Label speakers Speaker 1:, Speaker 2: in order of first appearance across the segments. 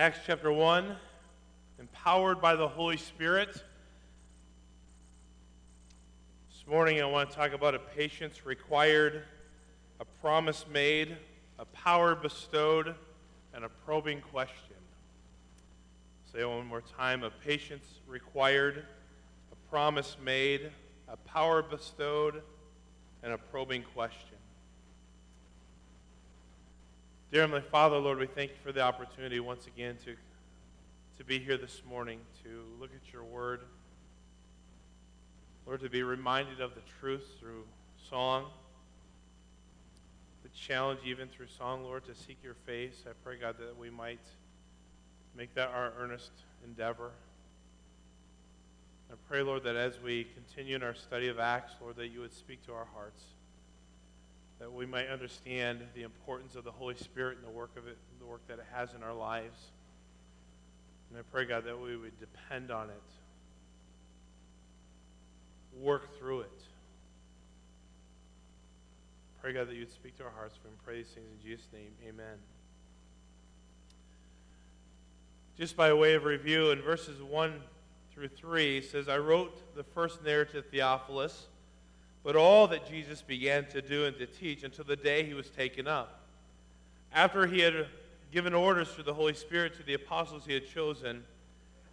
Speaker 1: Acts chapter 1, empowered by the Holy Spirit. This morning I want to talk about a patience required, a promise made, a power bestowed, and a probing question. Say it one more time a patience required, a promise made, a power bestowed, and a probing question. Dear Heavenly Father, Lord, we thank you for the opportunity once again to, to be here this morning, to look at your word. Lord, to be reminded of the truth through song, the challenge even through song, Lord, to seek your face. I pray, God, that we might make that our earnest endeavor. I pray, Lord, that as we continue in our study of Acts, Lord, that you would speak to our hearts that we might understand the importance of the Holy Spirit and the work of it, the work that it has in our lives. And I pray, God, that we would depend on it, work through it. Pray, God, that you'd speak to our hearts. We pray these things in Jesus' name. Amen. Just by way of review, in verses 1 through 3, it says, I wrote the first narrative, Theophilus but all that Jesus began to do and to teach until the day he was taken up. After he had given orders through the Holy Spirit to the apostles he had chosen,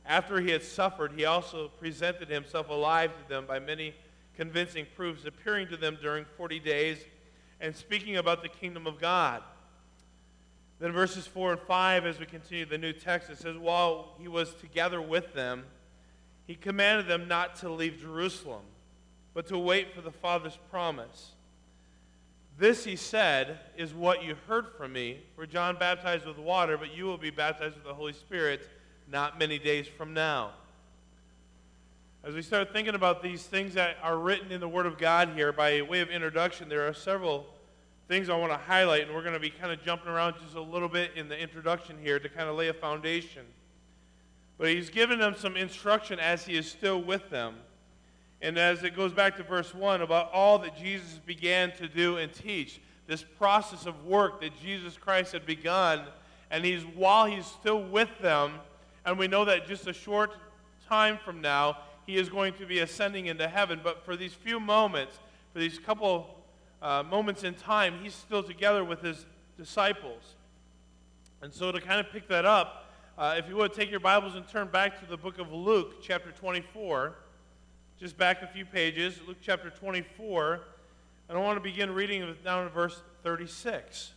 Speaker 1: after he had suffered, he also presented himself alive to them by many convincing proofs, appearing to them during 40 days and speaking about the kingdom of God. Then, verses 4 and 5, as we continue the new text, it says, While he was together with them, he commanded them not to leave Jerusalem but to wait for the Father's promise. This, he said, is what you heard from me. For John baptized with water, but you will be baptized with the Holy Spirit not many days from now. As we start thinking about these things that are written in the Word of God here, by way of introduction, there are several things I want to highlight, and we're going to be kind of jumping around just a little bit in the introduction here to kind of lay a foundation. But he's given them some instruction as he is still with them. And as it goes back to verse 1 about all that Jesus began to do and teach, this process of work that Jesus Christ had begun, and he's while he's still with them, and we know that just a short time from now, he is going to be ascending into heaven. But for these few moments, for these couple uh, moments in time, he's still together with his disciples. And so, to kind of pick that up, uh, if you would take your Bibles and turn back to the book of Luke, chapter 24 just back a few pages, Luke chapter 24, and I want to begin reading down in verse 36.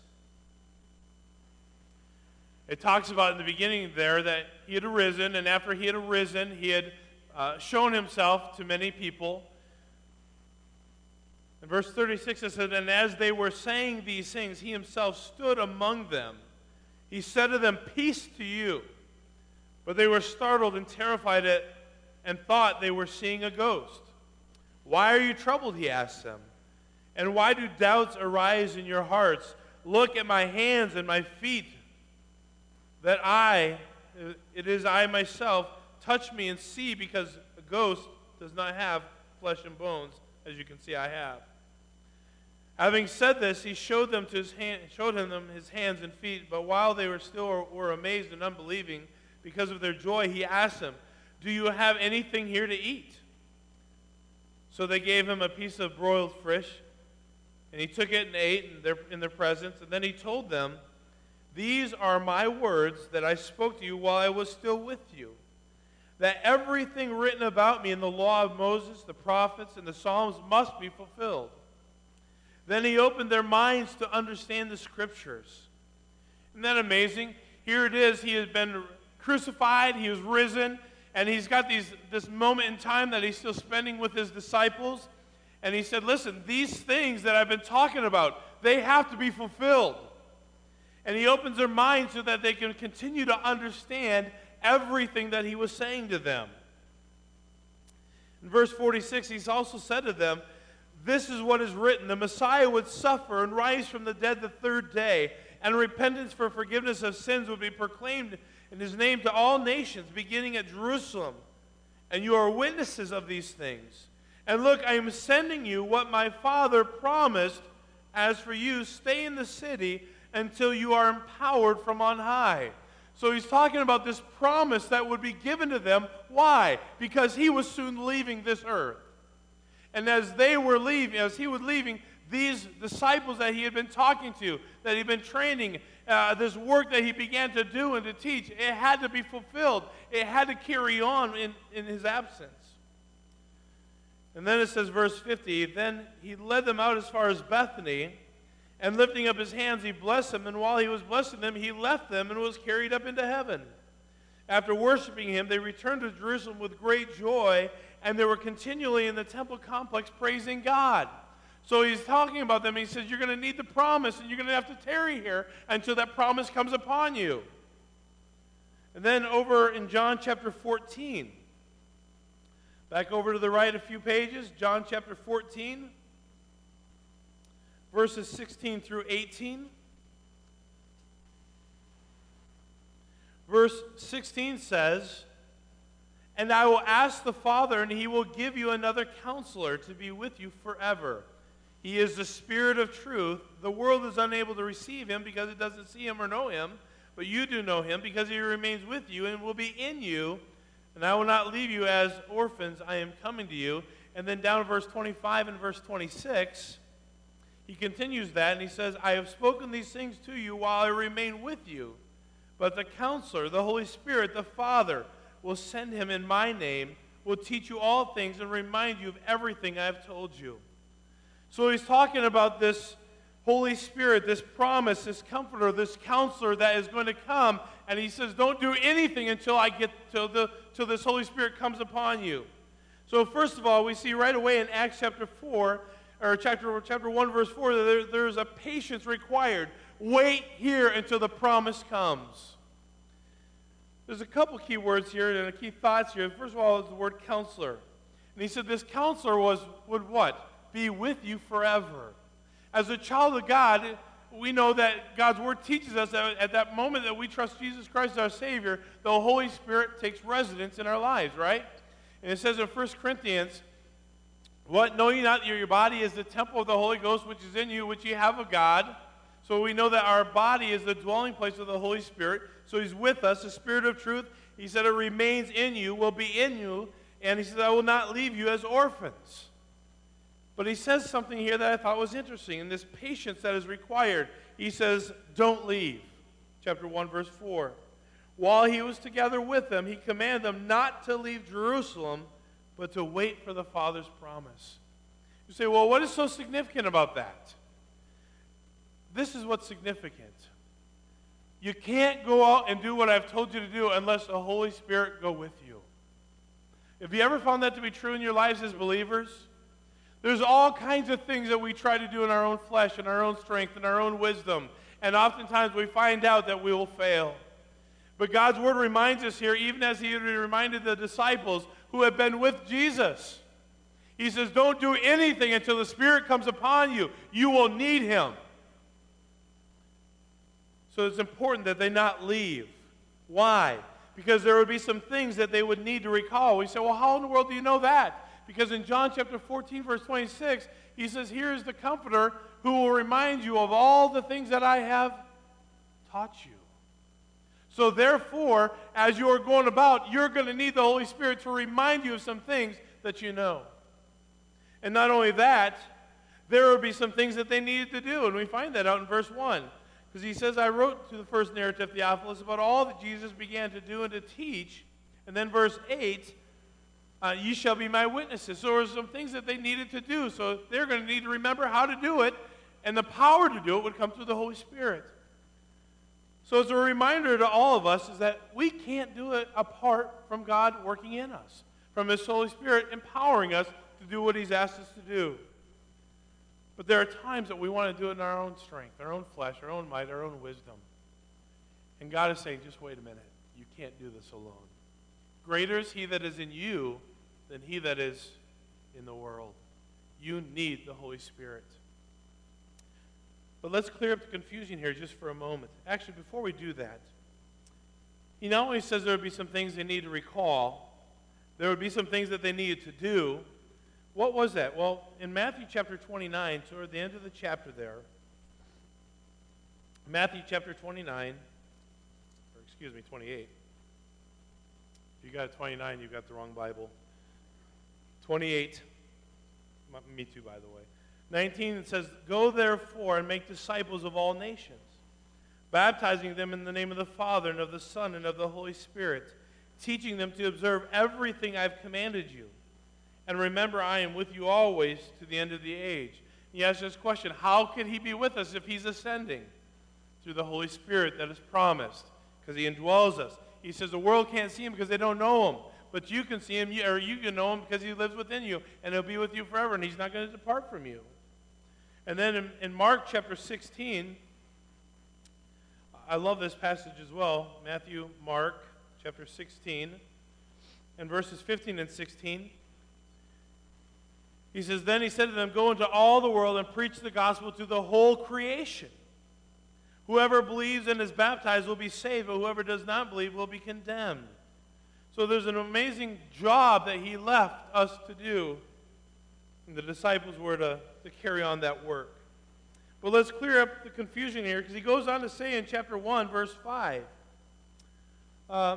Speaker 1: It talks about in the beginning there that he had arisen, and after he had arisen, he had uh, shown himself to many people. In verse 36, it said, And as they were saying these things, he himself stood among them. He said to them, Peace to you. But they were startled and terrified at and thought they were seeing a ghost. Why are you troubled? He asked them. And why do doubts arise in your hearts? Look at my hands and my feet, that I, it is I myself, touch me and see, because a ghost does not have flesh and bones, as you can see I have. Having said this, he showed them to his hand, showed them his hands and feet. But while they were still were amazed and unbelieving, because of their joy, he asked them, do you have anything here to eat? So they gave him a piece of broiled fish, and he took it and ate in their, in their presence. And then he told them, These are my words that I spoke to you while I was still with you. That everything written about me in the law of Moses, the prophets, and the Psalms must be fulfilled. Then he opened their minds to understand the scriptures. Isn't that amazing? Here it is. He has been crucified, he was risen, and he's got these, this moment in time that he's still spending with his disciples. And he said, Listen, these things that I've been talking about, they have to be fulfilled. And he opens their minds so that they can continue to understand everything that he was saying to them. In verse 46, he's also said to them, This is what is written the Messiah would suffer and rise from the dead the third day, and repentance for forgiveness of sins would be proclaimed in his name to all nations, beginning at Jerusalem. And you are witnesses of these things. And look, I am sending you what my Father promised. As for you, stay in the city until you are empowered from on high. So he's talking about this promise that would be given to them. Why? Because he was soon leaving this earth. And as they were leaving, as he was leaving, these disciples that he had been talking to, that he'd been training, uh, this work that he began to do and to teach, it had to be fulfilled. It had to carry on in, in his absence. And then it says, verse 50 Then he led them out as far as Bethany, and lifting up his hands, he blessed them. And while he was blessing them, he left them and was carried up into heaven. After worshiping him, they returned to Jerusalem with great joy, and they were continually in the temple complex praising God. So he's talking about them. He says, You're going to need the promise, and you're going to have to tarry here until that promise comes upon you. And then over in John chapter 14, back over to the right a few pages, John chapter 14, verses 16 through 18. Verse 16 says, And I will ask the Father, and he will give you another counselor to be with you forever he is the Spirit of truth. The world is unable to receive him because it doesn't see him or know him, but you do know him because he remains with you and will be in you. And I will not leave you as orphans. I am coming to you. And then down verse 25 and verse 26, he continues that and he says, I have spoken these things to you while I remain with you. But the counselor, the Holy Spirit, the Father, will send him in my name, will teach you all things, and remind you of everything I have told you. So he's talking about this Holy Spirit, this promise, this comforter, this counselor that is going to come. And he says, Don't do anything until I get till the till this Holy Spirit comes upon you. So first of all, we see right away in Acts chapter 4, or chapter, chapter 1, verse 4, that there, there's a patience required. Wait here until the promise comes. There's a couple key words here and a key thoughts here. First of all, is the word counselor. And he said this counselor was would what? Be with you forever. As a child of God, we know that God's Word teaches us that at that moment that we trust Jesus Christ as our Savior, the Holy Spirit takes residence in our lives, right? And it says in 1 Corinthians, What? Know ye not that your body is the temple of the Holy Ghost which is in you, which ye have of God? So we know that our body is the dwelling place of the Holy Spirit. So He's with us, the Spirit of truth. He said it remains in you, will be in you. And He says, I will not leave you as orphans. But he says something here that I thought was interesting, and this patience that is required. He says, Don't leave. Chapter 1, verse 4. While he was together with them, he commanded them not to leave Jerusalem, but to wait for the Father's promise. You say, Well, what is so significant about that? This is what's significant. You can't go out and do what I've told you to do unless the Holy Spirit go with you. Have you ever found that to be true in your lives as believers? There's all kinds of things that we try to do in our own flesh and our own strength and our own wisdom. And oftentimes we find out that we will fail. But God's word reminds us here, even as He reminded the disciples who have been with Jesus. He says, Don't do anything until the Spirit comes upon you. You will need Him. So it's important that they not leave. Why? Because there would be some things that they would need to recall. We say, Well, how in the world do you know that? Because in John chapter 14, verse 26, he says, Here is the Comforter who will remind you of all the things that I have taught you. So, therefore, as you are going about, you're going to need the Holy Spirit to remind you of some things that you know. And not only that, there will be some things that they needed to do. And we find that out in verse 1. Because he says, I wrote to the first narrative, Theophilus, about all that Jesus began to do and to teach. And then verse 8, uh, you shall be my witnesses. So there were some things that they needed to do. So they're going to need to remember how to do it, and the power to do it would come through the Holy Spirit. So it's a reminder to all of us is that we can't do it apart from God working in us, from His Holy Spirit empowering us to do what He's asked us to do. But there are times that we want to do it in our own strength, our own flesh, our own might, our own wisdom. And God is saying, just wait a minute. You can't do this alone. Greater is He that is in you than he that is in the world. You need the Holy Spirit. But let's clear up the confusion here just for a moment. Actually, before we do that, he not only says there would be some things they need to recall, there would be some things that they needed to do. What was that? Well, in Matthew chapter 29, toward the end of the chapter there, Matthew chapter 29, or excuse me, 28. If you got 29, you've got the wrong Bible. 28. Me too, by the way. 19, it says, Go therefore and make disciples of all nations, baptizing them in the name of the Father and of the Son and of the Holy Spirit, teaching them to observe everything I've commanded you. And remember, I am with you always to the end of the age. He asks this question How can he be with us if he's ascending? Through the Holy Spirit that is promised, because he indwells us. He says the world can't see him because they don't know him. But you can see him, or you can know him because he lives within you, and he'll be with you forever, and he's not going to depart from you. And then in, in Mark chapter 16, I love this passage as well. Matthew, Mark chapter 16, and verses 15 and 16. He says, Then he said to them, Go into all the world and preach the gospel to the whole creation. Whoever believes and is baptized will be saved, but whoever does not believe will be condemned. So there's an amazing job that he left us to do. And the disciples were to, to carry on that work. But let's clear up the confusion here because he goes on to say in chapter 1, verse 5, uh,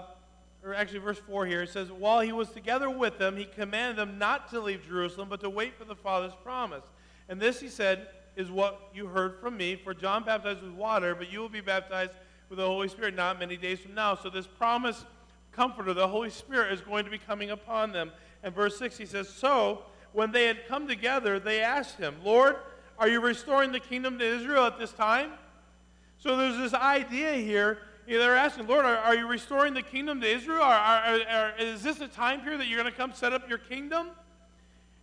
Speaker 1: or actually verse 4 here, it says, While he was together with them, he commanded them not to leave Jerusalem, but to wait for the Father's promise. And this, he said, is what you heard from me. For John baptized with water, but you will be baptized with the Holy Spirit not many days from now. So this promise comforter, the Holy Spirit, is going to be coming upon them. And verse 6, he says, So when they had come together, they asked him, Lord, are you restoring the kingdom to Israel at this time? So there's this idea here. They're asking, Lord, are, are you restoring the kingdom to Israel? Are, are, is this a time period that you're going to come set up your kingdom?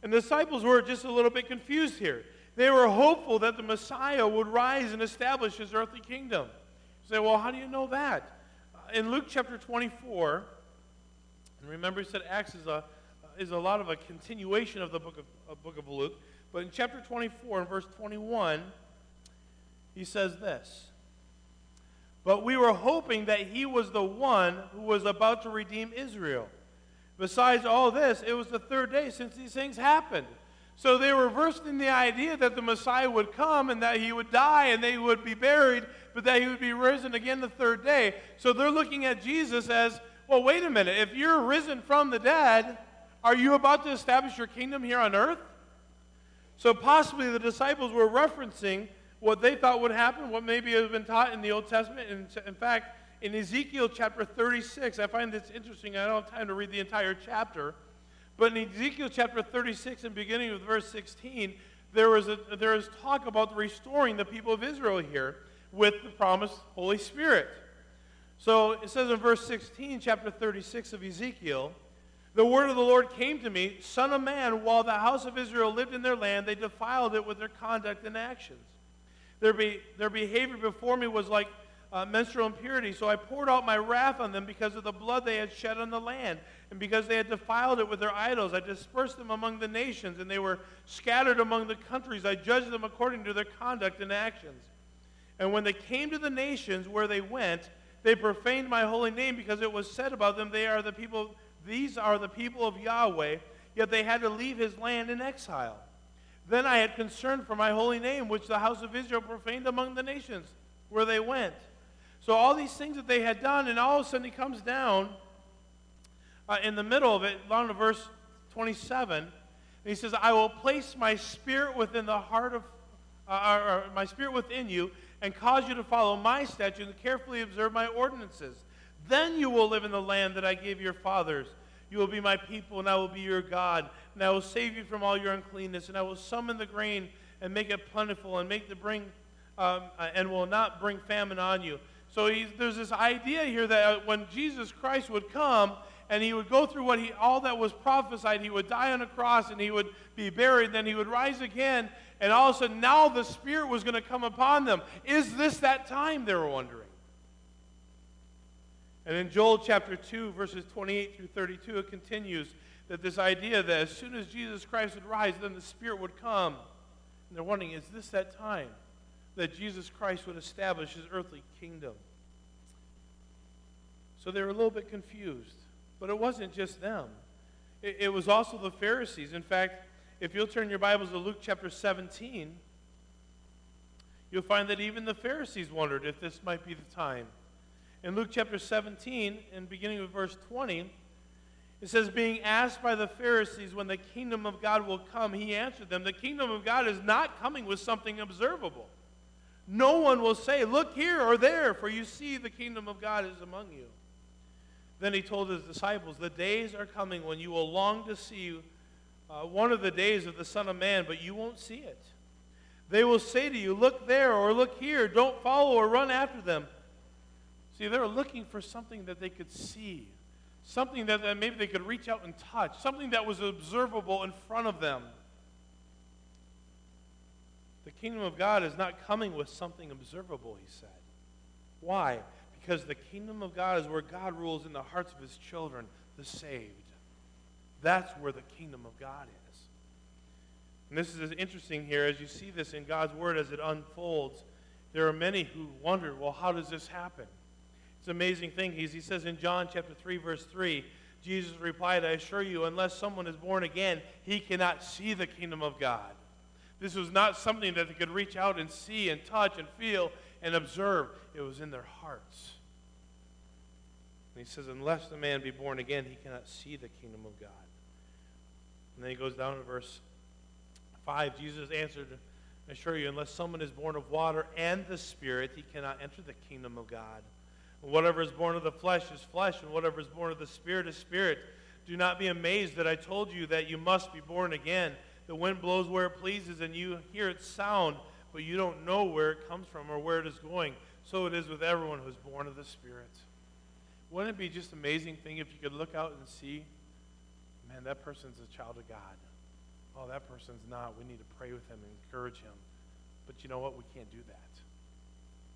Speaker 1: And the disciples were just a little bit confused here. They were hopeful that the Messiah would rise and establish his earthly kingdom. You say, well, how do you know that? In Luke chapter 24, and remember, he said Acts is a, is a lot of a continuation of the book of, uh, book of Luke. But in chapter 24 and verse 21, he says this But we were hoping that he was the one who was about to redeem Israel. Besides all this, it was the third day since these things happened. So they were versed in the idea that the Messiah would come and that he would die and they would be buried, but that he would be risen again the third day. So they're looking at Jesus as, well, wait a minute. If you're risen from the dead, are you about to establish your kingdom here on earth? So possibly the disciples were referencing what they thought would happen, what maybe has been taught in the Old Testament. In, in fact, in Ezekiel chapter 36, I find this interesting. I don't have time to read the entire chapter. But in Ezekiel chapter 36 and beginning with verse 16, there is talk about restoring the people of Israel here with the promised Holy Spirit. So it says in verse 16, chapter 36 of Ezekiel, the word of the Lord came to me, Son of man, while the house of Israel lived in their land, they defiled it with their conduct and actions. Their, be, their behavior before me was like uh, menstrual impurity. So I poured out my wrath on them because of the blood they had shed on the land, and because they had defiled it with their idols. I dispersed them among the nations, and they were scattered among the countries. I judged them according to their conduct and actions. And when they came to the nations where they went, they profaned my holy name because it was said about them, they are the people, these are the people of Yahweh, yet they had to leave his land in exile. Then I had concern for my holy name, which the house of Israel profaned among the nations where they went. So all these things that they had done, and all of a sudden he comes down uh, in the middle of it, down to verse 27, and he says, I will place my spirit within the heart of, uh, or, or my spirit within you, and cause you to follow my statutes and carefully observe my ordinances. Then you will live in the land that I gave your fathers. You will be my people, and I will be your God. And I will save you from all your uncleanness, and I will summon the grain and make it plentiful, and make the bring, um, uh, and will not bring famine on you. So there's this idea here that uh, when Jesus Christ would come and he would go through what he all that was prophesied, he would die on a cross and he would be buried, then he would rise again, and all of a sudden now the Spirit was going to come upon them. Is this that time? They were wondering. And in Joel chapter 2, verses 28 through 32, it continues that this idea that as soon as Jesus Christ would rise, then the Spirit would come. And they're wondering, is this that time? that Jesus Christ would establish his earthly kingdom. So they were a little bit confused. But it wasn't just them, it, it was also the Pharisees. In fact, if you'll turn your Bibles to Luke chapter 17, you'll find that even the Pharisees wondered if this might be the time. In Luke chapter 17, and beginning with verse 20, it says, Being asked by the Pharisees when the kingdom of God will come, he answered them, The kingdom of God is not coming with something observable. No one will say, Look here or there, for you see the kingdom of God is among you. Then he told his disciples, The days are coming when you will long to see uh, one of the days of the Son of Man, but you won't see it. They will say to you, Look there or look here. Don't follow or run after them. See, they were looking for something that they could see, something that, that maybe they could reach out and touch, something that was observable in front of them. The kingdom of God is not coming with something observable, he said. Why? Because the kingdom of God is where God rules in the hearts of his children, the saved. That's where the kingdom of God is. And this is interesting here as you see this in God's word as it unfolds. There are many who wonder, well, how does this happen? It's an amazing thing. He's, he says in John chapter 3, verse 3, Jesus replied, I assure you, unless someone is born again, he cannot see the kingdom of God. This was not something that they could reach out and see and touch and feel and observe. It was in their hearts. And he says, unless the man be born again, he cannot see the kingdom of God. And then he goes down to verse 5. Jesus answered, I assure you, unless someone is born of water and the Spirit, he cannot enter the kingdom of God. Whatever is born of the flesh is flesh, and whatever is born of the Spirit is spirit. Do not be amazed that I told you that you must be born again. The wind blows where it pleases, and you hear its sound, but you don't know where it comes from or where it is going. So it is with everyone who is born of the Spirit. Wouldn't it be just an amazing thing if you could look out and see, man, that person's a child of God. Oh, that person's not. We need to pray with him and encourage him. But you know what? We can't do that.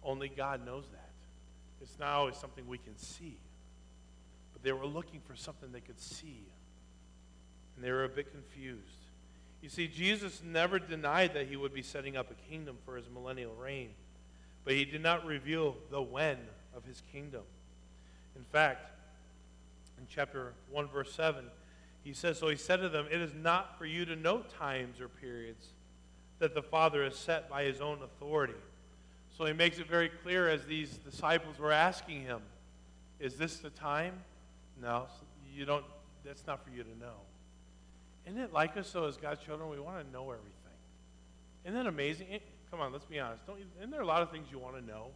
Speaker 1: Only God knows that. It's not always something we can see. But they were looking for something they could see. And they were a bit confused. You see, Jesus never denied that he would be setting up a kingdom for his millennial reign. But he did not reveal the when of his kingdom. In fact, in chapter 1, verse 7, he says, So he said to them, It is not for you to know times or periods that the Father has set by his own authority. So he makes it very clear as these disciples were asking him, Is this the time? No, you don't, that's not for you to know. Isn't it like us, though, as God's children, we want to know everything? Isn't that amazing? Come on, let's be honest. Don't isn't there a lot of things you want to know?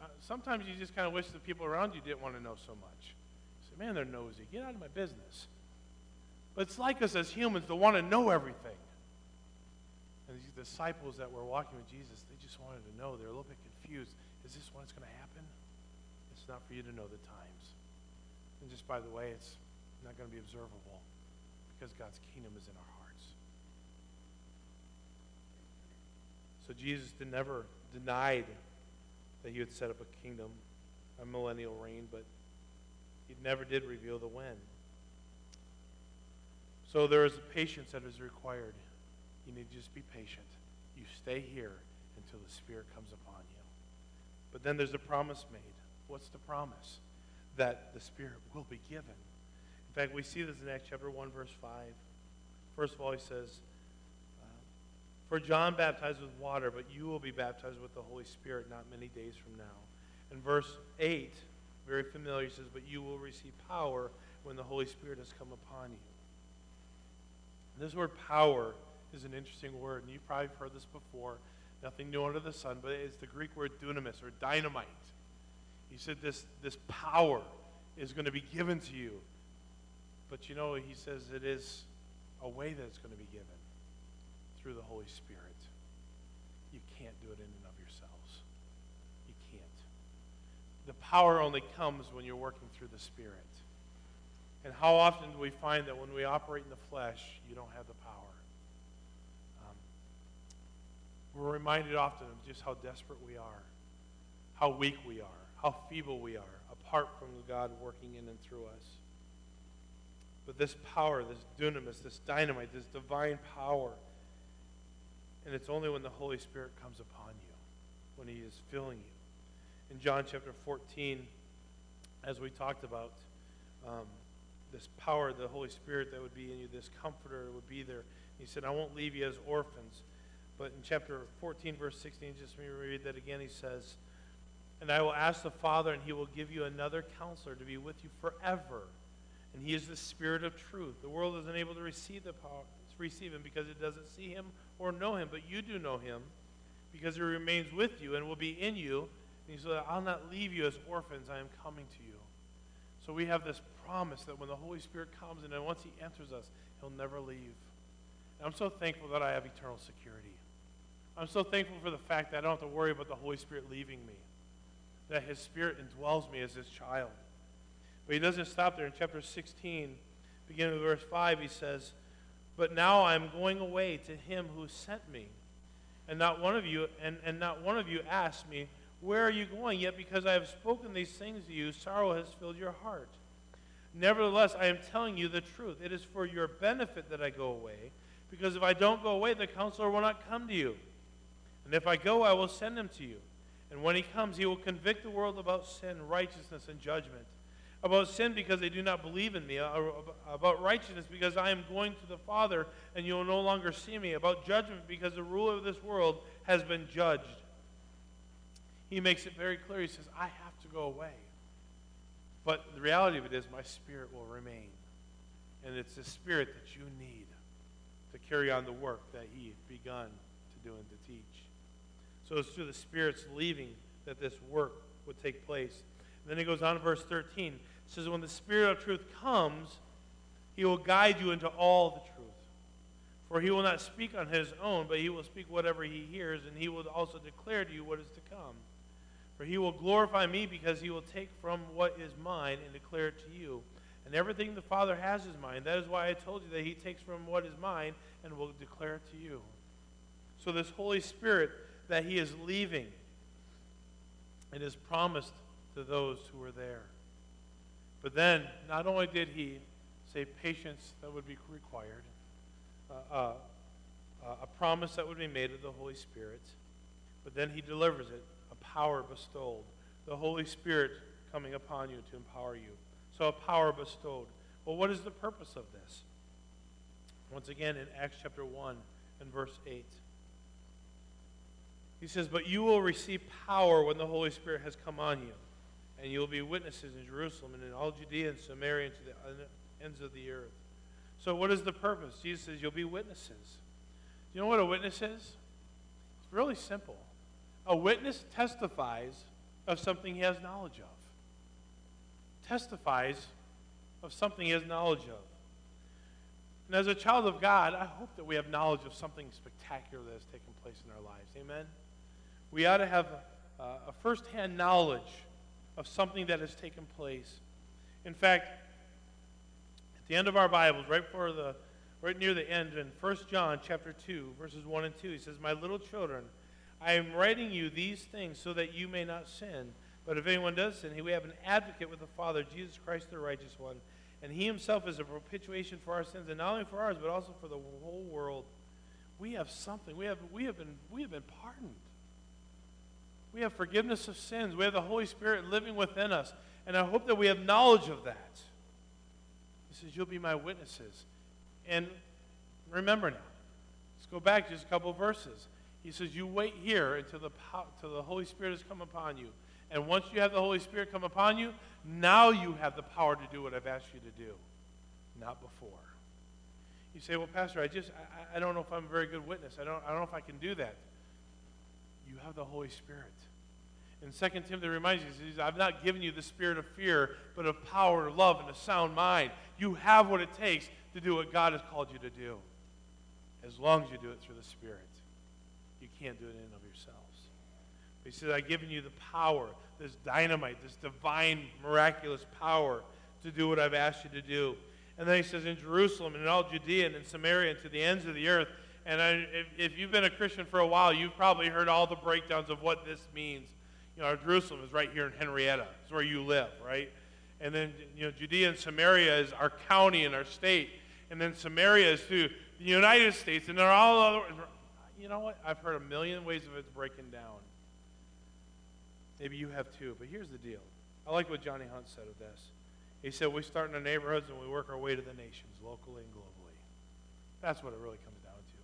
Speaker 1: Uh, sometimes you just kind of wish the people around you didn't want to know so much. Man, they're nosy. Get out of my business. But it's like us as humans to want to know everything. And these disciples that were walking with Jesus, they just wanted to know. They're a little bit confused. Is this when it's going to happen? It's not for you to know the times. And just by the way, it's not going to be observable because God's kingdom is in our hearts. So Jesus never denied that he would set up a kingdom, a millennial reign, but he never did reveal the when. So there is a patience that is required. You need to just be patient. You stay here until the Spirit comes upon you. But then there's a promise made. What's the promise? That the Spirit will be given. In fact, we see this in Acts chapter 1, verse 5. First of all, he says, uh, for John baptized with water, but you will be baptized with the Holy Spirit not many days from now. In verse 8, very familiar, he says, But you will receive power when the Holy Spirit has come upon you. This word power is an interesting word, and you've probably heard this before. Nothing new under the sun, but it's the Greek word dunamis or dynamite. He said this, this power is going to be given to you. But you know, he says it is a way that it's going to be given through the Holy Spirit. You can't do it in and of yourselves. You can't. The power only comes when you're working through the Spirit. And how often do we find that when we operate in the flesh, you don't have the power? Um, we're reminded often of just how desperate we are, how weak we are, how feeble we are, apart from God working in and through us. But this power, this dunamis, this dynamite, this divine power, and it's only when the Holy Spirit comes upon you, when He is filling you. In John chapter 14, as we talked about, um, this power the Holy Spirit that would be in you, this comforter would be there. He said, I won't leave you as orphans. But in chapter 14, verse 16, just let me read that again. He says, And I will ask the Father, and he will give you another counselor to be with you forever. And he is the Spirit of truth. The world is unable to receive, the power, receive him because it doesn't see him or know him, but you do know him because he remains with you and will be in you. And he said, I'll not leave you as orphans. I am coming to you. So we have this promise that when the Holy Spirit comes and once he enters us, he'll never leave. And I'm so thankful that I have eternal security. I'm so thankful for the fact that I don't have to worry about the Holy Spirit leaving me, that his Spirit indwells me as his child. But he doesn't stop there. In chapter 16, beginning with verse 5, he says, But now I am going away to him who sent me. And not one of you, and, and not one of you asked me, where are you going? Yet because I have spoken these things to you, sorrow has filled your heart. Nevertheless, I am telling you the truth. It is for your benefit that I go away, because if I don't go away, the counselor will not come to you. And if I go, I will send him to you. And when he comes, he will convict the world about sin, righteousness, and judgment. About sin because they do not believe in me. Uh, uh, about righteousness because I am going to the Father and you will no longer see me. About judgment because the ruler of this world has been judged he makes it very clear. He says, I have to go away. But the reality of it is, my spirit will remain. And it's the spirit that you need to carry on the work that he begun to do and to teach. So it's through the Spirit's leaving that this work would take place. And then he goes on to verse 13. It says, When the Spirit of truth comes, he will guide you into all the truth. For he will not speak on his own, but he will speak whatever he hears, and he will also declare to you what is to come. For he will glorify me because he will take from what is mine and declare it to you. And everything the Father has is mine. That is why I told you that he takes from what is mine and will declare it to you. So this Holy Spirit that he is leaving, it is promised to those who are there. But then, not only did he say patience that would be required, uh, uh, uh, a promise that would be made of the Holy Spirit, but then he delivers it power bestowed. The Holy Spirit coming upon you to empower you. So a power bestowed. Well, what is the purpose of this? Once again, in Acts chapter 1 and verse 8. He says, But you will receive power when the Holy Spirit has come on you, and you will be witnesses in Jerusalem and in all Judea and Samaria and to the ends of the earth. So, what is the purpose? Jesus says, You'll be witnesses. Do you know what a witness is? It's really simple. A witness testifies of something he has knowledge of. Testifies of something he has knowledge of. And as a child of God, I hope that we have knowledge of something spectacular that has taken place in our lives. Amen? We ought to have a, a firsthand knowledge of something that has taken place. In fact, at the end of our Bibles, right before the right near the end in 1 John chapter 2, verses 1 and 2, he says, My little children, I am writing you these things so that you may not sin. But if anyone does sin, we have an advocate with the Father, Jesus Christ the righteous one. And he himself is a propitiation for our sins, and not only for ours, but also for the whole world. We have something. We have, we have, been, we have been pardoned. We have forgiveness of sins. We have the Holy Spirit living within us. And I hope that we have knowledge of that. He says, You'll be my witnesses. And remember now, let's go back just a couple verses. He says, You wait here until the, until the Holy Spirit has come upon you. And once you have the Holy Spirit come upon you, now you have the power to do what I've asked you to do, not before. You say, Well, Pastor, I just, I, I don't know if I'm a very good witness. I don't, I don't know if I can do that. You have the Holy Spirit. And 2 Timothy reminds you, says, I've not given you the spirit of fear, but of power, love, and a sound mind. You have what it takes to do what God has called you to do, as long as you do it through the Spirit. You can't do it in and of yourselves. But he says, I've given you the power, this dynamite, this divine, miraculous power to do what I've asked you to do. And then he says, in Jerusalem and in all Judea and in Samaria and to the ends of the earth. And I, if, if you've been a Christian for a while, you've probably heard all the breakdowns of what this means. You know, Jerusalem is right here in Henrietta. It's where you live, right? And then, you know, Judea and Samaria is our county and our state. And then Samaria is to the United States. And they're all other, you know what? I've heard a million ways of it breaking down. Maybe you have too, but here's the deal. I like what Johnny Hunt said of this. He said, We start in the neighborhoods and we work our way to the nations, locally and globally. That's what it really comes down to.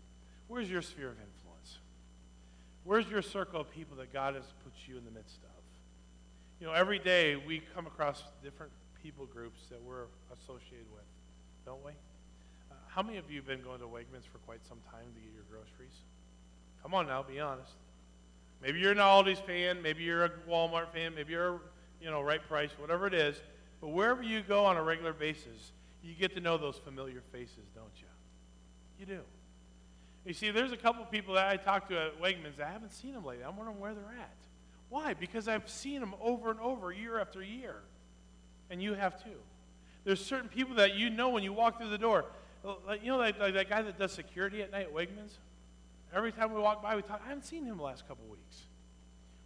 Speaker 1: Where's your sphere of influence? Where's your circle of people that God has put you in the midst of? You know, every day we come across different people groups that we're associated with, don't we? Uh, how many of you have been going to Wegmans for quite some time to get your groceries? Come on now, be honest. Maybe you're an Aldi's fan, maybe you're a Walmart fan, maybe you're, you know, right price, whatever it is. But wherever you go on a regular basis, you get to know those familiar faces, don't you? You do. You see, there's a couple of people that I talked to at Wegmans. that I haven't seen them lately. I'm wondering where they're at. Why? Because I've seen them over and over, year after year. And you have too. There's certain people that you know when you walk through the door. You know that, that guy that does security at night at Wegmans? Every time we walk by, we talk. I haven't seen him the last couple weeks.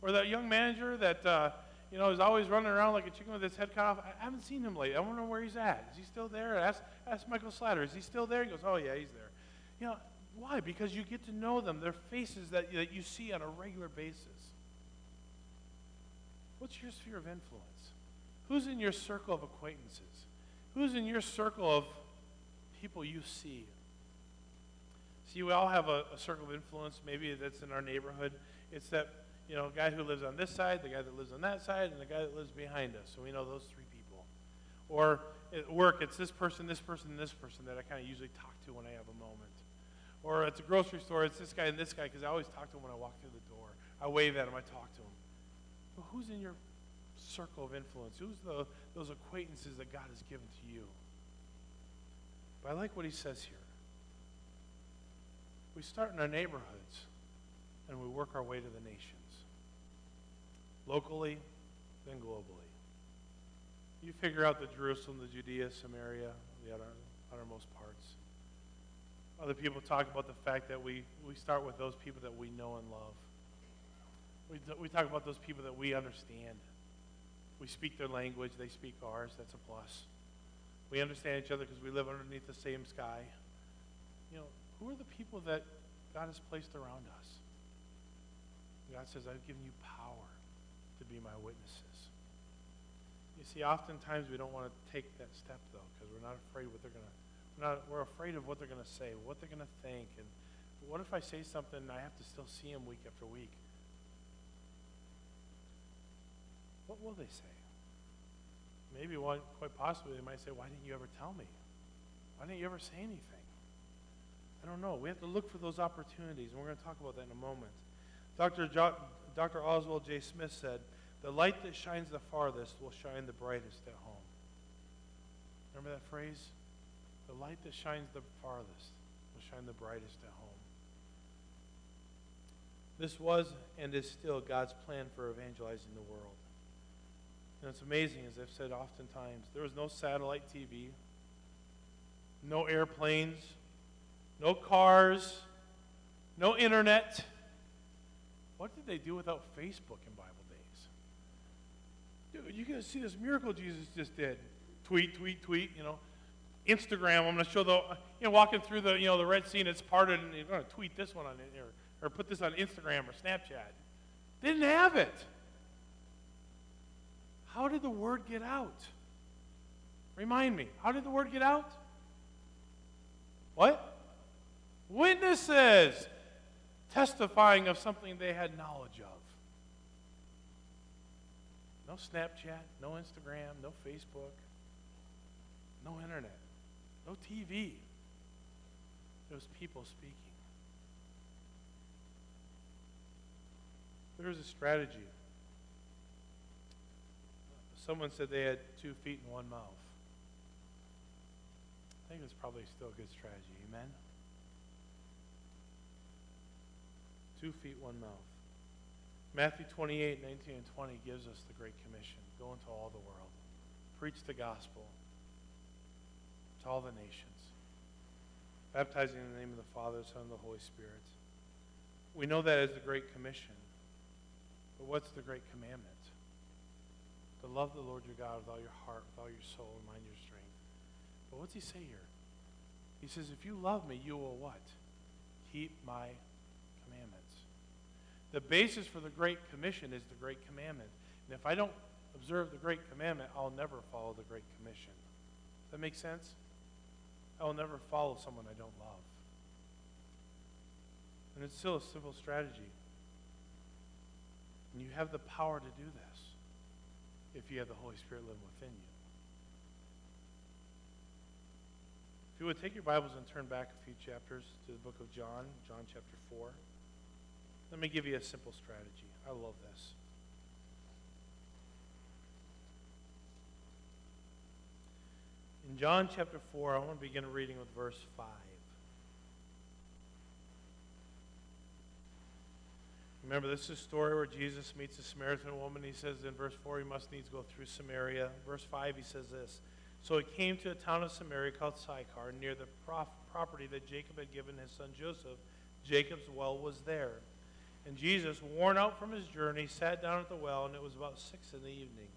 Speaker 1: Or that young manager that, uh, you know, is always running around like a chicken with his head cut off. I haven't seen him lately. I wonder where he's at. Is he still there? Ask, ask Michael Slatter. Is he still there? He goes, oh, yeah, he's there. You know, why? Because you get to know them. They're faces that, that you see on a regular basis. What's your sphere of influence? Who's in your circle of acquaintances? Who's in your circle of people you see? We all have a, a circle of influence. Maybe that's in our neighborhood. It's that you know guy who lives on this side, the guy that lives on that side, and the guy that lives behind us. So we know those three people. Or at work, it's this person, this person, this person that I kind of usually talk to when I have a moment. Or at the grocery store, it's this guy and this guy because I always talk to him when I walk through the door. I wave at him, I talk to him. But who's in your circle of influence? Who's the, those acquaintances that God has given to you? But I like what he says here. We start in our neighborhoods and we work our way to the nations. Locally, then globally. You figure out the Jerusalem, the Judea, Samaria, the utter, uttermost parts. Other people talk about the fact that we, we start with those people that we know and love. We, we talk about those people that we understand. We speak their language, they speak ours. That's a plus. We understand each other because we live underneath the same sky. You know, who are the people that God has placed around us? God says, I've given you power to be my witnesses. You see, oftentimes we don't want to take that step, though, because we're not afraid what they're going to not, we're afraid of what they're going to say, what they're going to think. And what if I say something and I have to still see them week after week? What will they say? Maybe one, quite possibly they might say, Why didn't you ever tell me? Why didn't you ever say anything? I don't know. We have to look for those opportunities, and we're going to talk about that in a moment. Dr. Jo- Dr. Oswald J. Smith said, The light that shines the farthest will shine the brightest at home. Remember that phrase? The light that shines the farthest will shine the brightest at home. This was and is still God's plan for evangelizing the world. And it's amazing, as I've said oftentimes, there was no satellite TV, no airplanes, no cars, no internet. What did they do without Facebook in Bible days? Dude, you to see this miracle Jesus just did. Tweet, tweet, tweet, you know. Instagram. I'm going to show the, you know, walking through the, you know, the Red Sea and it's parted, and you're going to tweet this one on it, or, or put this on Instagram or Snapchat. Didn't have it. How did the word get out? Remind me. How did the word get out? What? Witnesses testifying of something they had knowledge of. No Snapchat, no Instagram, no Facebook, no internet. No TV. It was people speaking. There was a strategy. Someone said they had two feet and one mouth. I think it's probably still a good strategy. Amen? Two feet, one mouth. Matthew 28, 19, and 20 gives us the Great Commission. Go into all the world. Preach the gospel to all the nations, baptizing in the name of the Father, the Son, and the Holy Spirit. We know that as the Great Commission. But what's the Great Commandment? To love the Lord your God with all your heart, with all your soul, and mind, your strength. But what's he say here? He says, if you love me, you will what? Keep my. The basis for the Great Commission is the Great Commandment. And if I don't observe the Great Commandment, I'll never follow the Great Commission. Does that make sense? I will never follow someone I don't love. And it's still a simple strategy. And you have the power to do this. if you have the Holy Spirit living within you. If you would take your Bibles and turn back a few chapters to the book of John, John chapter 4. Let me give you a simple strategy. I love this. In John chapter 4, I want to begin reading with verse 5. Remember, this is a story where Jesus meets a Samaritan woman. He says in verse 4, he must needs go through Samaria. Verse 5, he says this So he came to a town of Samaria called Sychar, near the prof- property that Jacob had given his son Joseph. Jacob's well was there. And Jesus, worn out from his journey, sat down at the well, and it was about six in the evening.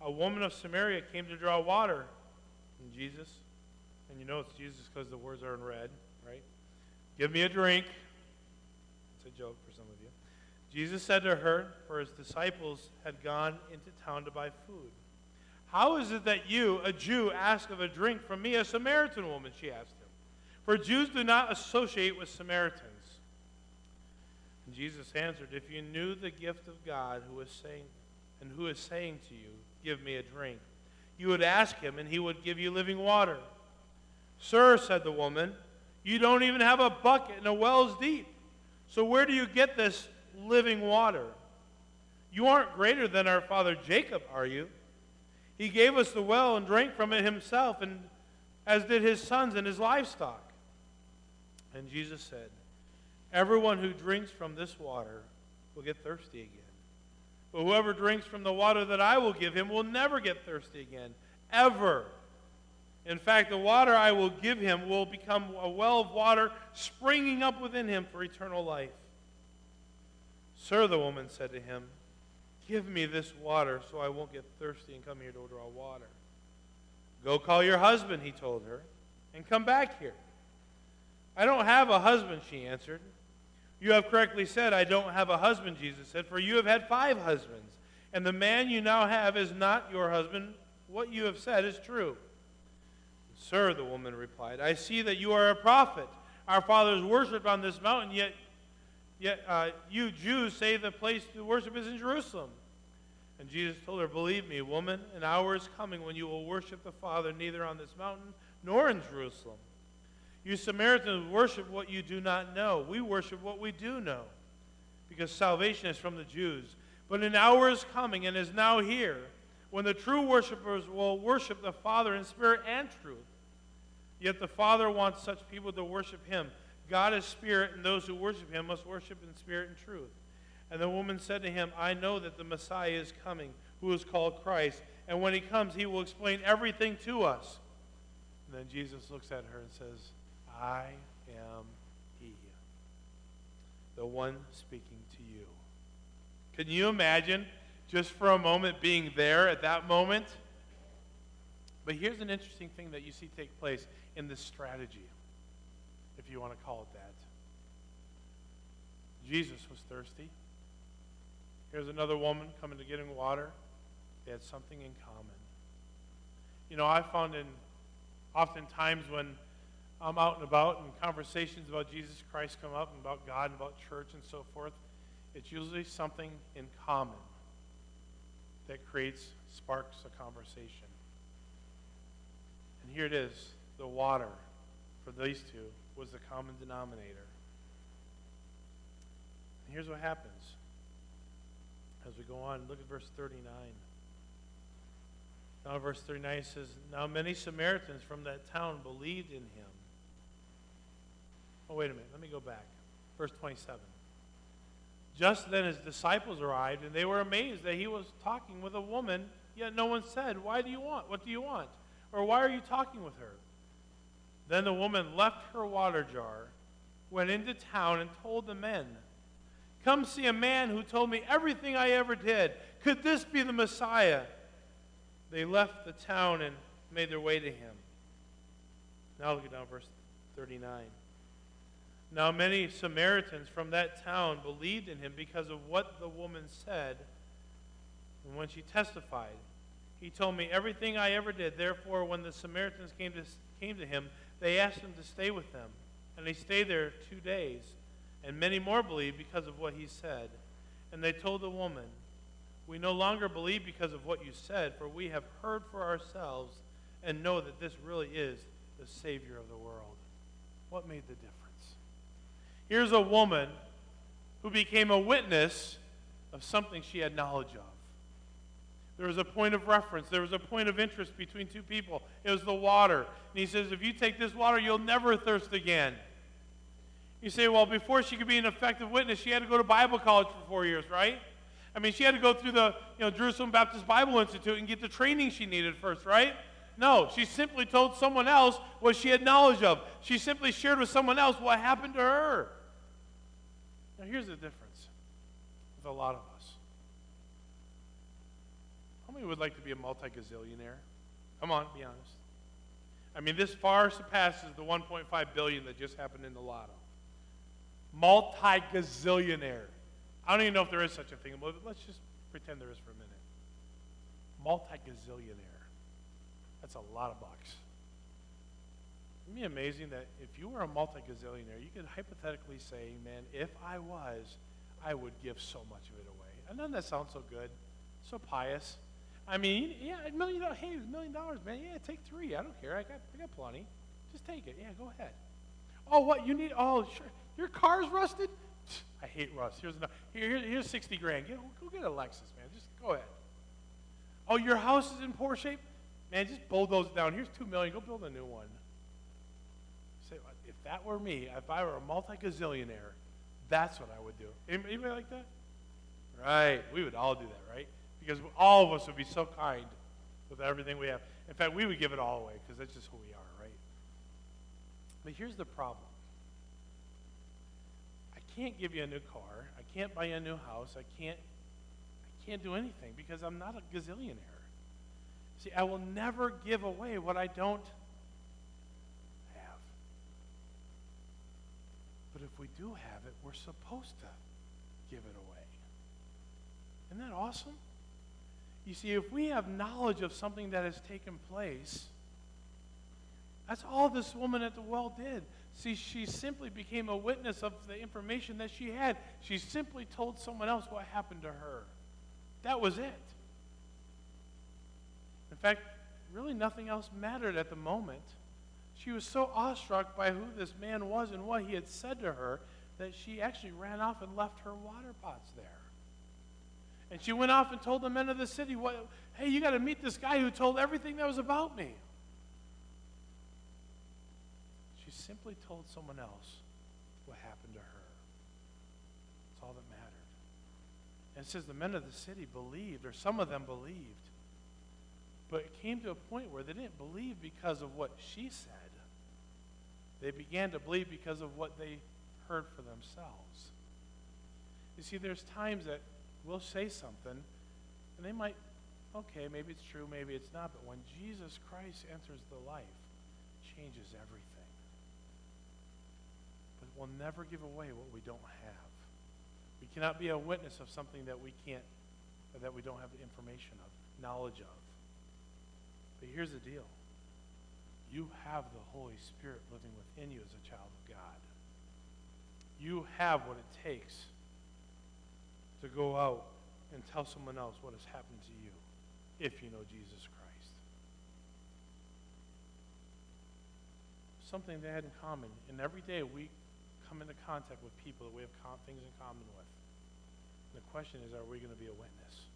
Speaker 1: A woman of Samaria came to draw water. And Jesus, and you know it's Jesus because the words are in red, right? Give me a drink. It's a joke for some of you. Jesus said to her, for his disciples had gone into town to buy food. How is it that you, a Jew, ask of a drink from me, a Samaritan woman? She asked him. For Jews do not associate with Samaritans. Jesus answered, If you knew the gift of God who is saying and who is saying to you, Give me a drink, you would ask him, and he would give you living water. Sir, said the woman, you don't even have a bucket and a well's deep. So where do you get this living water? You aren't greater than our father Jacob, are you? He gave us the well and drank from it himself, and as did his sons and his livestock. And Jesus said, Everyone who drinks from this water will get thirsty again. But whoever drinks from the water that I will give him will never get thirsty again, ever. In fact, the water I will give him will become a well of water springing up within him for eternal life. Sir, the woman said to him, Give me this water so I won't get thirsty and come here to draw water. Go call your husband, he told her, and come back here. I don't have a husband, she answered. You have correctly said, I don't have a husband, Jesus said, for you have had five husbands, and the man you now have is not your husband. What you have said is true. Sir, the woman replied, I see that you are a prophet. Our fathers worshipped on this mountain, yet, yet uh, you Jews say the place to worship is in Jerusalem. And Jesus told her, Believe me, woman, an hour is coming when you will worship the Father neither on this mountain nor in Jerusalem. You Samaritans worship what you do not know. We worship what we do know, because salvation is from the Jews. But an hour is coming and is now here when the true worshipers will worship the Father in spirit and truth. Yet the Father wants such people to worship him. God is spirit, and those who worship him must worship in spirit and truth. And the woman said to him, I know that the Messiah is coming, who is called Christ. And when he comes, he will explain everything to us. And then Jesus looks at her and says, I am He, the one speaking to you. Can you imagine just for a moment being there at that moment? But here's an interesting thing that you see take place in this strategy, if you want to call it that. Jesus was thirsty. Here's another woman coming to get him water. They had something in common. You know, I found in oftentimes when I'm out and about and conversations about Jesus Christ come up and about God and about church and so forth, it's usually something in common that creates, sparks a conversation. And here it is the water for these two was the common denominator. And here's what happens as we go on. Look at verse 39. Now, verse 39 says, Now many Samaritans from that town believed in him. Oh, wait a minute. Let me go back. Verse 27. Just then his disciples arrived, and they were amazed that he was talking with a woman, yet no one said, Why do you want? What do you want? Or why are you talking with her? Then the woman left her water jar, went into town, and told the men, Come see a man who told me everything I ever did. Could this be the Messiah? They left the town and made their way to him. Now look at down verse 39. Now many Samaritans from that town believed in him because of what the woman said. And when she testified, he told me everything I ever did. Therefore, when the Samaritans came to, came to him, they asked him to stay with them. And he stayed there two days. And many more believed because of what he said. And they told the woman, We no longer believe because of what you said, for we have heard for ourselves and know that this really is the Savior of the world. What made the difference? Here's a woman who became a witness of something she had knowledge of. There was a point of reference. There was a point of interest between two people. It was the water. And he says, if you take this water, you'll never thirst again. You say, well, before she could be an effective witness, she had to go to Bible college for four years, right? I mean, she had to go through the you know, Jerusalem Baptist Bible Institute and get the training she needed first, right? No, she simply told someone else what she had knowledge of. She simply shared with someone else what happened to her. Now, here's the difference with a lot of us. How many would like to be a multi gazillionaire? Come on, be honest. I mean, this far surpasses the 1.5 billion that just happened in the lotto. Multi gazillionaire. I don't even know if there is such a thing, but let's just pretend there is for a minute. Multi gazillionaire. That's a lot of bucks. Isn't it amazing that if you were a multi gazillionaire, you could hypothetically say, man, if I was, I would give so much of it away. And doesn't that sound so good? So pious. I mean, yeah, a million dollars. Hey, a million dollars, man. Yeah, take three. I don't care. I got, I got plenty. Just take it. Yeah, go ahead. Oh, what you need? Oh, sure. Your car's rusted. I hate rust. Here's enough. Here, here's sixty grand. Get, go get a Lexus, man. Just go ahead. Oh, your house is in poor shape. Man, just bulldoze it down. Here's two million. Go build a new one. That were me, if I were a multi-gazillionaire, that's what I would do. Anybody like that? Right. We would all do that, right? Because all of us would be so kind with everything we have. In fact, we would give it all away because that's just who we are, right? But here's the problem. I can't give you a new car. I can't buy you a new house. I can't I can't do anything because I'm not a gazillionaire. See, I will never give away what I don't have. But if we do have it, we're supposed to give it away. Isn't that awesome? You see, if we have knowledge of something that has taken place, that's all this woman at the well did. See, she simply became a witness of the information that she had. She simply told someone else what happened to her. That was it. In fact, really nothing else mattered at the moment. She was so awestruck by who this man was and what he had said to her that she actually ran off and left her water pots there. And she went off and told the men of the city, hey, you got to meet this guy who told everything that was about me. She simply told someone else what happened to her. That's all that mattered. And it says the men of the city believed, or some of them believed. But it came to a point where they didn't believe because of what she said. They began to believe because of what they heard for themselves. You see, there's times that we'll say something, and they might, okay, maybe it's true, maybe it's not, but when Jesus Christ enters the life, changes everything. But we'll never give away what we don't have. We cannot be a witness of something that we can't, that we don't have the information of, knowledge of. But here's the deal. You have the Holy Spirit living within you as a child of God. You have what it takes to go out and tell someone else what has happened to you if you know Jesus Christ. Something they had in common. And every day we come into contact with people that we have com- things in common with. And the question is, are we going to be a witness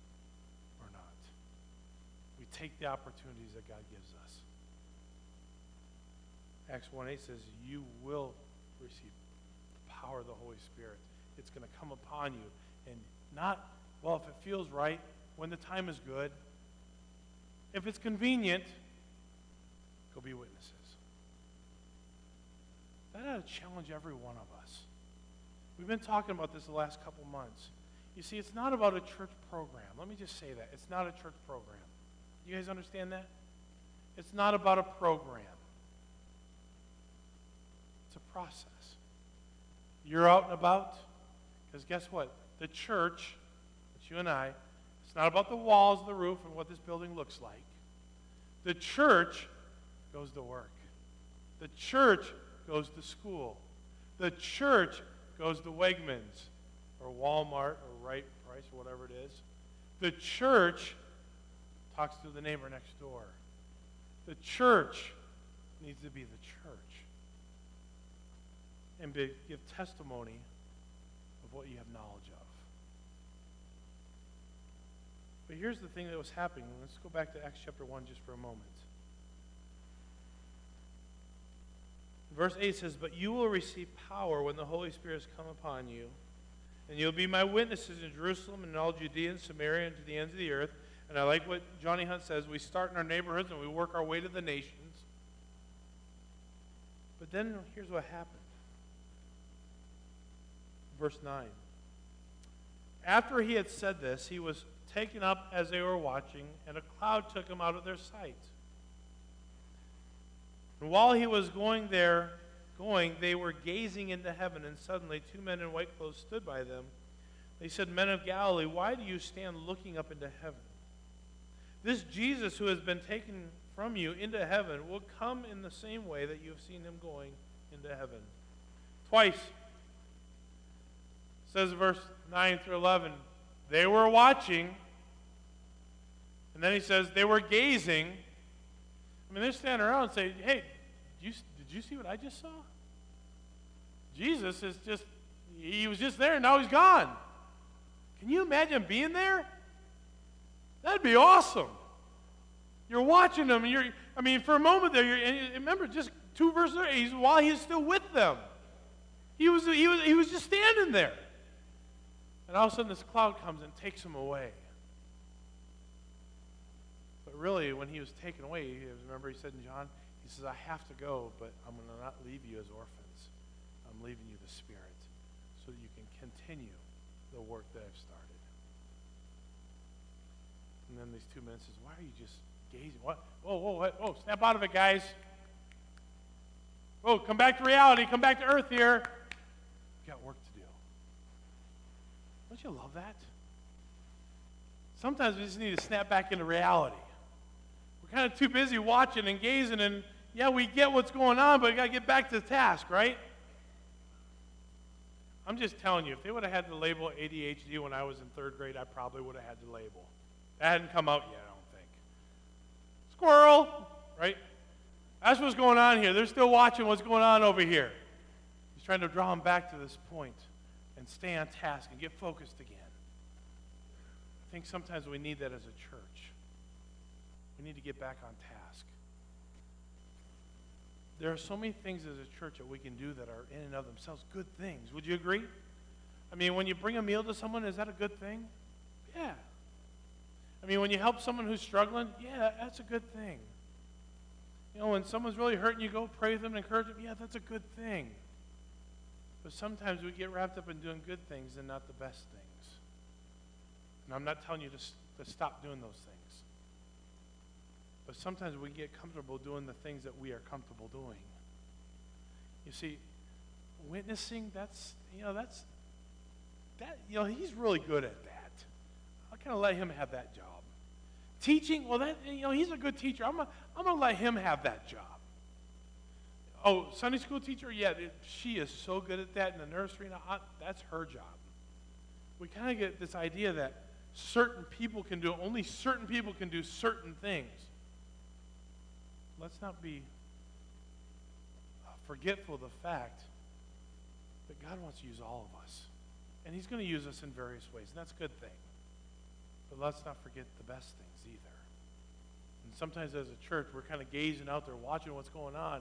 Speaker 1: take the opportunities that God gives us. Acts 1 8 says, You will receive the power of the Holy Spirit. It's going to come upon you, and not, well, if it feels right, when the time is good. If it's convenient, go be witnesses. That ought to challenge every one of us. We've been talking about this the last couple months. You see, it's not about a church program. Let me just say that. It's not a church program. You guys understand that? It's not about a program. It's a process. You're out and about, because guess what? the church, it's you and I, it's not about the walls, the roof, and what this building looks like. The church goes to work. The church goes to school. The church goes to Wegmans or Walmart or Right Price or whatever it is. The church talks to the neighbor next door. The church needs to be the church and be, give testimony of what you have knowledge of. But here's the thing that was happening. Let's go back to Acts chapter 1 just for a moment. Verse 8 says, But you will receive power when the Holy Spirit has come upon you, and you'll be my witnesses in Jerusalem and in all Judea and Samaria and to the ends of the earth. And I like what Johnny Hunt says we start in our neighborhoods and we work our way to the nations. But then here's what happened. Verse 9. After he had said this, he was taken up as they were watching, and a cloud took him out of their sight. And while he was going there, going, they were gazing into heaven, and suddenly two men in white clothes stood by them. They said, Men of Galilee, why do you stand looking up into heaven? This Jesus who has been taken from you into heaven will come in the same way that you have seen him going into heaven. Twice. Says verse 9 through 11. They were watching. And then he says they were gazing. I mean, they're standing around and say, hey, did you, did you see what I just saw? Jesus is just, he was just there and now he's gone. Can you imagine being there? That'd be awesome. You're watching them. you're, I mean, for a moment there, you're, remember, just two verses he's, while he's still with them. He was, he, was, he was just standing there. And all of a sudden, this cloud comes and takes him away. But really, when he was taken away, remember he said in John, he says, I have to go, but I'm going to not leave you as orphans. I'm leaving you the Spirit so that you can continue the work that I've started. And then these two men says, why are you just gazing? What? Whoa, whoa, whoa, whoa, snap out of it, guys. Whoa, come back to reality. Come back to earth here. We've got work to do. Don't you love that? Sometimes we just need to snap back into reality. We're kind of too busy watching and gazing, and yeah, we get what's going on, but we got to get back to the task, right? I'm just telling you, if they would have had the label ADHD when I was in third grade, I probably would have had the label. That hadn't come out yet, I don't think. Squirrel, right? That's what's going on here. They're still watching what's going on over here. He's trying to draw them back to this point and stay on task and get focused again. I think sometimes we need that as a church. We need to get back on task. There are so many things as a church that we can do that are in and of themselves good things. Would you agree? I mean, when you bring a meal to someone, is that a good thing? Yeah. I mean, when you help someone who's struggling, yeah, that's a good thing. You know, when someone's really hurting, you go pray with them and encourage them, yeah, that's a good thing. But sometimes we get wrapped up in doing good things and not the best things. And I'm not telling you to, to stop doing those things. But sometimes we get comfortable doing the things that we are comfortable doing. You see, witnessing, that's, you know, that's, that, you know, he's really good at that. I'll kind of let him have that job. Teaching, well, that, you know, he's a good teacher. I'm going I'm to let him have that job. Oh, Sunday school teacher? Yeah, she is so good at that in the nursery. Now, that's her job. We kind of get this idea that certain people can do, only certain people can do certain things. Let's not be uh, forgetful of the fact that God wants to use all of us. And He's going to use us in various ways, and that's a good thing. But let's not forget the best things either. And sometimes as a church, we're kind of gazing out there, watching what's going on,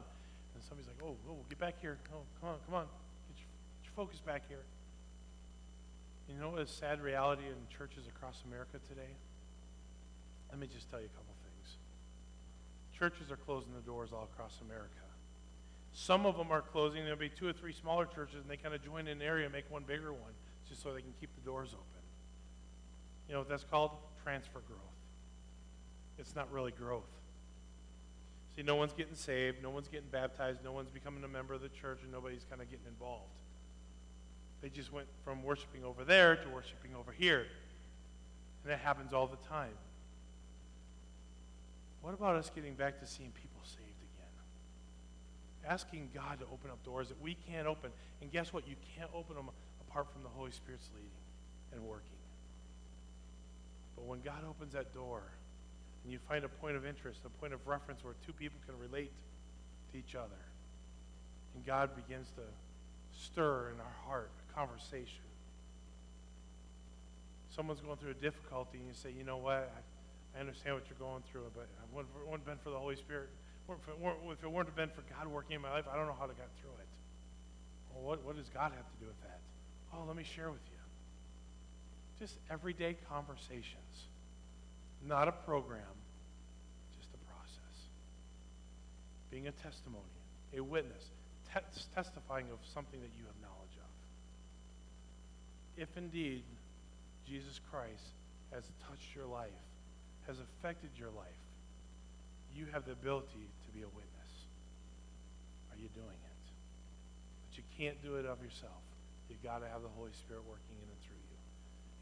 Speaker 1: and somebody's like, oh, oh get back here. Oh, come on, come on. Get your, get your focus back here. You know what is sad reality in churches across America today? Let me just tell you a couple things. Churches are closing the doors all across America. Some of them are closing. There'll be two or three smaller churches, and they kind of join in an area and make one bigger one just so they can keep the doors open. You know that's called? Transfer growth. It's not really growth. See, no one's getting saved, no one's getting baptized, no one's becoming a member of the church, and nobody's kind of getting involved. They just went from worshiping over there to worshiping over here. And that happens all the time. What about us getting back to seeing people saved again? Asking God to open up doors that we can't open. And guess what? You can't open them apart from the Holy Spirit's leading and working. But when God opens that door and you find a point of interest, a point of reference where two people can relate to each other, and God begins to stir in our heart a conversation. Someone's going through a difficulty, and you say, you know what? I, I understand what you're going through, but it wouldn't, wouldn't have been for the Holy Spirit. If it, weren't, if it have been for God working in my life, I don't know how to get through it. Well, what, what does God have to do with that? Oh, let me share with you. Just everyday conversations. Not a program, just a process. Being a testimony, a witness, te- testifying of something that you have knowledge of. If indeed Jesus Christ has touched your life, has affected your life, you have the ability to be a witness. Are you doing it? But you can't do it of yourself. You've got to have the Holy Spirit working in you.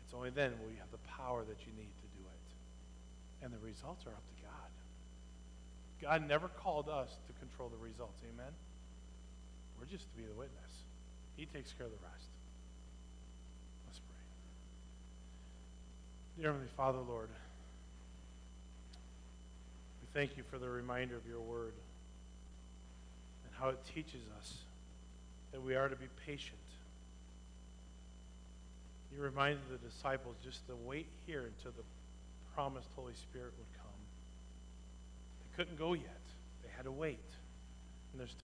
Speaker 1: It's only then will you have the power that you need to do it. And the results are up to God. God never called us to control the results. Amen? We're just to be the witness. He takes care of the rest. Let's pray. Dear Heavenly Father, Lord, we thank you for the reminder of your word and how it teaches us that we are to be patient. You reminded the disciples just to wait here until the promised Holy Spirit would come. They couldn't go yet. They had to wait. And there's